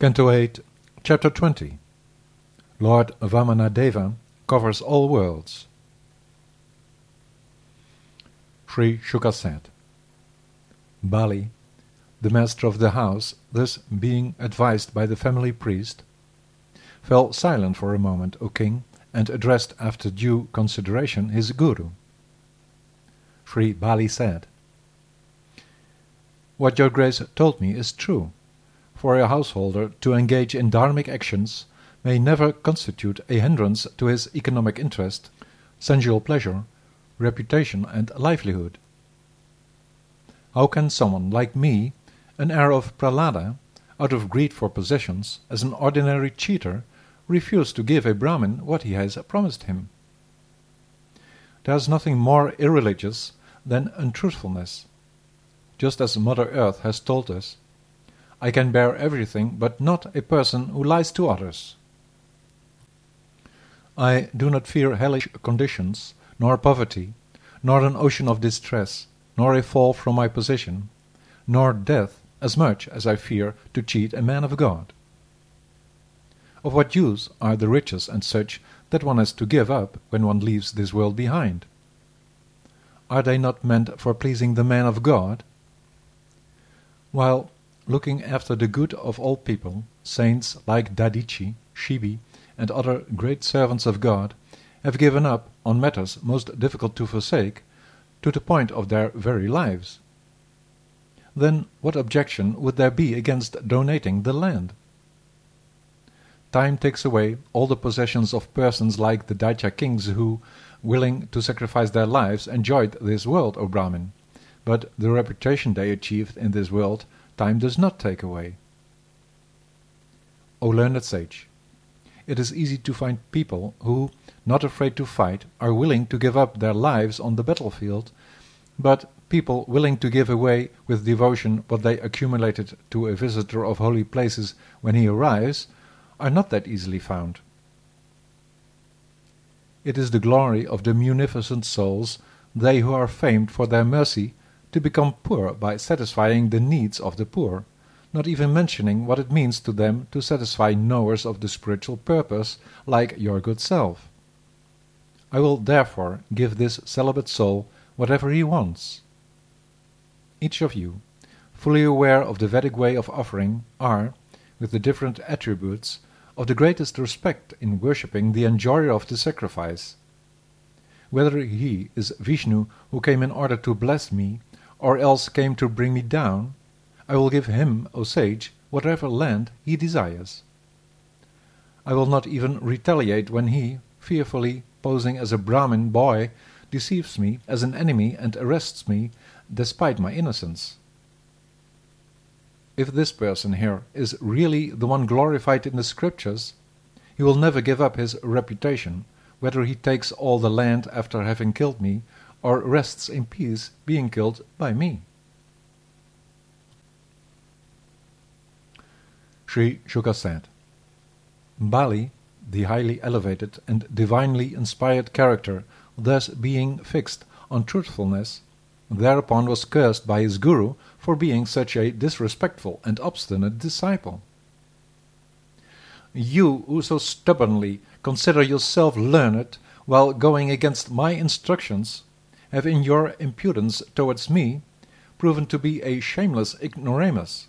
Canto 8, Chapter 20 Lord Vamanadeva covers all worlds. Sri Shuka said, Bali, the master of the house, thus being advised by the family priest, fell silent for a moment, O king, and addressed after due consideration his guru. Sri Bali said, What your grace told me is true. For a householder to engage in dharmic actions may never constitute a hindrance to his economic interest, sensual pleasure, reputation, and livelihood. How can someone like me, an heir of Prahlada, out of greed for possessions, as an ordinary cheater, refuse to give a Brahmin what he has promised him? There is nothing more irreligious than untruthfulness. Just as Mother Earth has told us, I can bear everything, but not a person who lies to others. I do not fear hellish conditions, nor poverty, nor an ocean of distress, nor a fall from my position, nor death as much as I fear to cheat a man of God. Of what use are the riches and such that one has to give up when one leaves this world behind? Are they not meant for pleasing the man of God? While looking after the good of all people, saints like Dadichi, Shibi, and other great servants of God have given up on matters most difficult to forsake to the point of their very lives. Then what objection would there be against donating the land? Time takes away all the possessions of persons like the Daitya kings who, willing to sacrifice their lives, enjoyed this world, O Brahmin, but the reputation they achieved in this world time does not take away. O learned sage, it is easy to find people who, not afraid to fight, are willing to give up their lives on the battlefield, but people willing to give away with devotion what they accumulated to a visitor of holy places when he arrives, are not that easily found. It is the glory of the munificent souls, they who are famed for their mercy, to become poor by satisfying the needs of the poor, not even mentioning what it means to them to satisfy knowers of the spiritual purpose, like your good self. I will therefore give this celibate soul whatever he wants. Each of you, fully aware of the Vedic way of offering, are, with the different attributes, of the greatest respect in worshipping the enjoyer of the sacrifice. Whether he is Vishnu who came in order to bless me, or else came to bring me down, I will give him, O sage, whatever land he desires. I will not even retaliate when he, fearfully posing as a Brahmin boy, deceives me as an enemy and arrests me despite my innocence. If this person here is really the one glorified in the scriptures, he will never give up his reputation, whether he takes all the land after having killed me, or rests in peace being killed by me. Sri Shuka said, Bali, the highly elevated and divinely inspired character, thus being fixed on truthfulness, thereupon was cursed by his guru for being such a disrespectful and obstinate disciple. You who so stubbornly consider yourself learned while going against my instructions have in your impudence towards me proven to be a shameless ignoramus.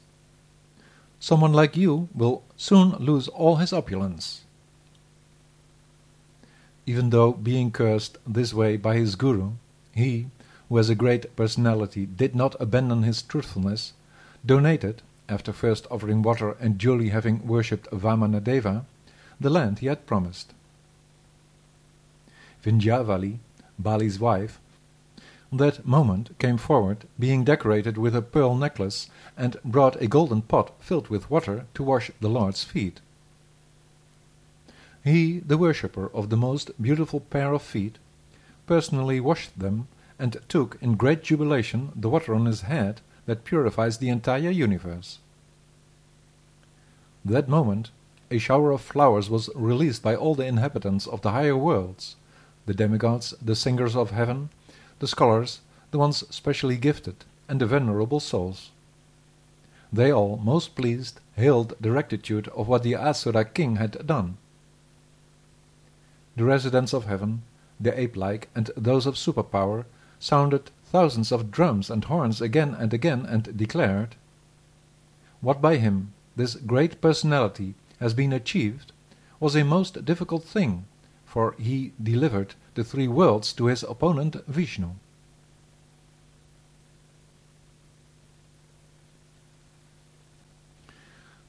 Someone like you will soon lose all his opulence. Even though being cursed this way by his guru, he, who has a great personality, did not abandon his truthfulness, donated, after first offering water and duly having worshipped Vamanadeva, the land he had promised. Vindhyavali, Bali's wife, that moment came forward, being decorated with a pearl necklace, and brought a golden pot filled with water to wash the Lord's feet. He, the worshipper of the most beautiful pair of feet, personally washed them, and took in great jubilation the water on his head that purifies the entire universe. That moment a shower of flowers was released by all the inhabitants of the higher worlds, the demigods, the singers of heaven, the scholars, the ones specially gifted, and the venerable souls. They all, most pleased, hailed the rectitude of what the Asura king had done. The residents of heaven, the ape-like and those of superpower, sounded thousands of drums and horns again and again and declared, What by him, this great personality, has been achieved, was a most difficult thing, for he delivered the three worlds to his opponent Vishnu.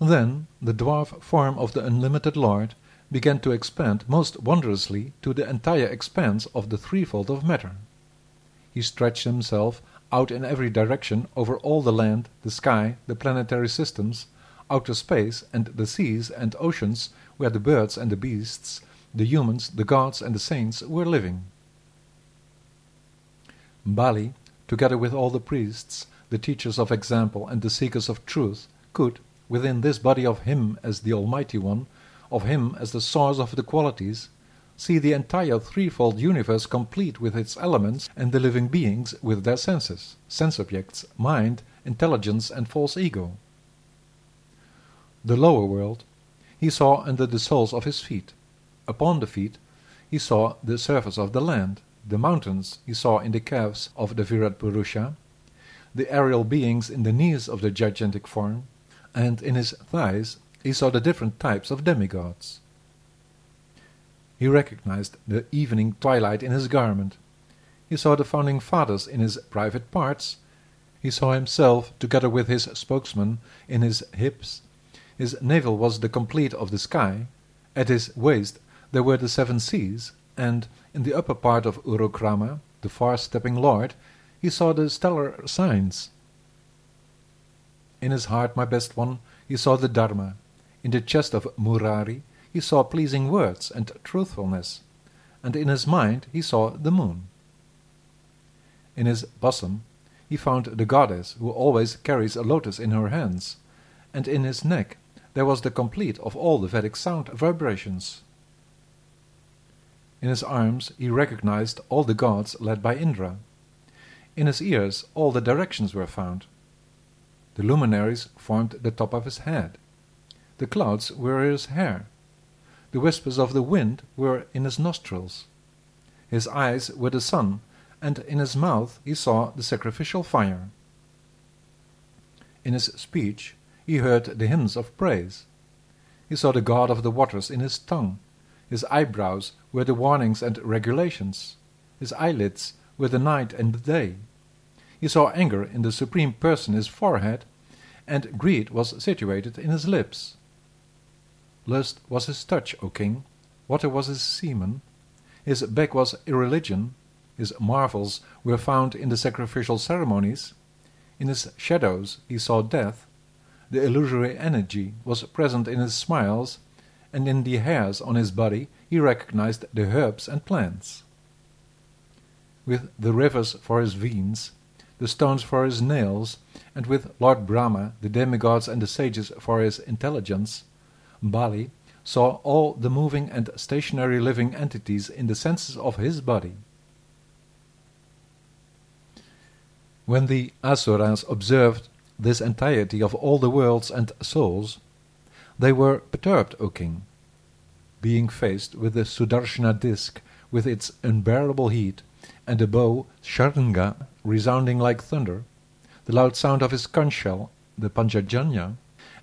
Then the dwarf form of the unlimited Lord began to expand most wondrously to the entire expanse of the threefold of matter. He stretched himself out in every direction over all the land, the sky, the planetary systems, outer space, and the seas and oceans where the birds and the beasts, the humans, the gods, and the saints were living. Bali, together with all the priests, the teachers of example, and the seekers of truth, could, within this body of Him as the Almighty One, of Him as the source of the qualities, see the entire threefold universe complete with its elements and the living beings with their senses, sense objects, mind, intelligence, and false ego. The lower world he saw under the soles of his feet. Upon the feet he saw the surface of the land, the mountains he saw in the calves of the Virat Purusha, the aerial beings in the knees of the gigantic form, and in his thighs he saw the different types of demigods. He recognized the evening twilight in his garment. He saw the founding fathers in his private parts. He saw himself, together with his spokesman, in his hips. His navel was the complete of the sky. At his waist there were the seven seas, and in the upper part of Urukrama, the far-stepping lord, he saw the stellar signs. In his heart, my best one, he saw the Dharma. In the chest of Murari he saw pleasing words and truthfulness, and in his mind he saw the moon. In his bosom he found the goddess who always carries a lotus in her hands, and in his neck there was the complete of all the Vedic sound vibrations. In his arms he recognized all the gods led by Indra. In his ears all the directions were found. The luminaries formed the top of his head. The clouds were his hair. The whispers of the wind were in his nostrils. His eyes were the sun, and in his mouth he saw the sacrificial fire. In his speech he heard the hymns of praise. He saw the god of the waters in his tongue. His eyebrows were the warnings and regulations. His eyelids were the night and the day. He saw anger in the Supreme Person his forehead, and greed was situated in his lips. Lust was his touch, O king, water was his semen, his back was irreligion, his marvels were found in the sacrificial ceremonies, in his shadows he saw death, the illusory energy was present in his smiles, and in the hairs on his body he recognized the herbs and plants. With the rivers for his veins, the stones for his nails, and with Lord Brahma, the demigods and the sages for his intelligence, Bali saw all the moving and stationary living entities in the senses of his body. When the Asuras observed this entirety of all the worlds and souls, they were perturbed, O king. Being faced with the Sudarshana disk with its unbearable heat, and the bow Sharanga resounding like thunder, the loud sound of his conch shell, the Panchajanya,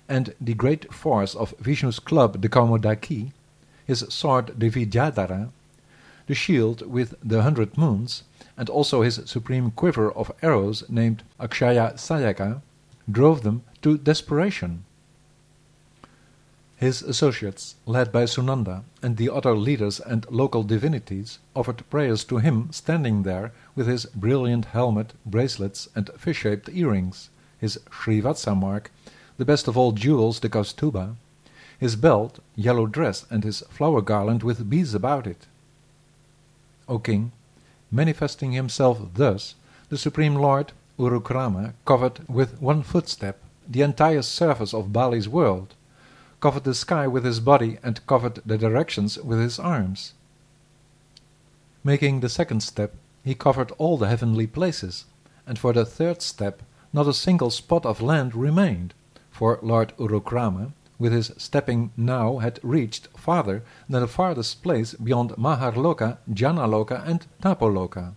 and the great force of Vishnu's club, the Kaumodaki, his sword, the Vidyadhara, the shield with the hundred moons, and also his supreme quiver of arrows named Akshaya Sayaka, drove them to desperation. His associates, led by Sunanda and the other leaders and local divinities, offered prayers to him standing there with his brilliant helmet, bracelets, and fish-shaped earrings, his Srivatsa mark, the best of all jewels, the Kaustubha, his belt, yellow dress, and his flower garland with bees about it. O king, manifesting himself thus, the Supreme Lord Urukrama covered with one footstep the entire surface of Bali's world, covered the sky with his body and covered the directions with his arms. Making the second step, he covered all the heavenly places, and for the third step not a single spot of land remained, for Lord Urukrama with his stepping now had reached farther than the farthest place beyond Maharloka, Janaloka and Tapoloka.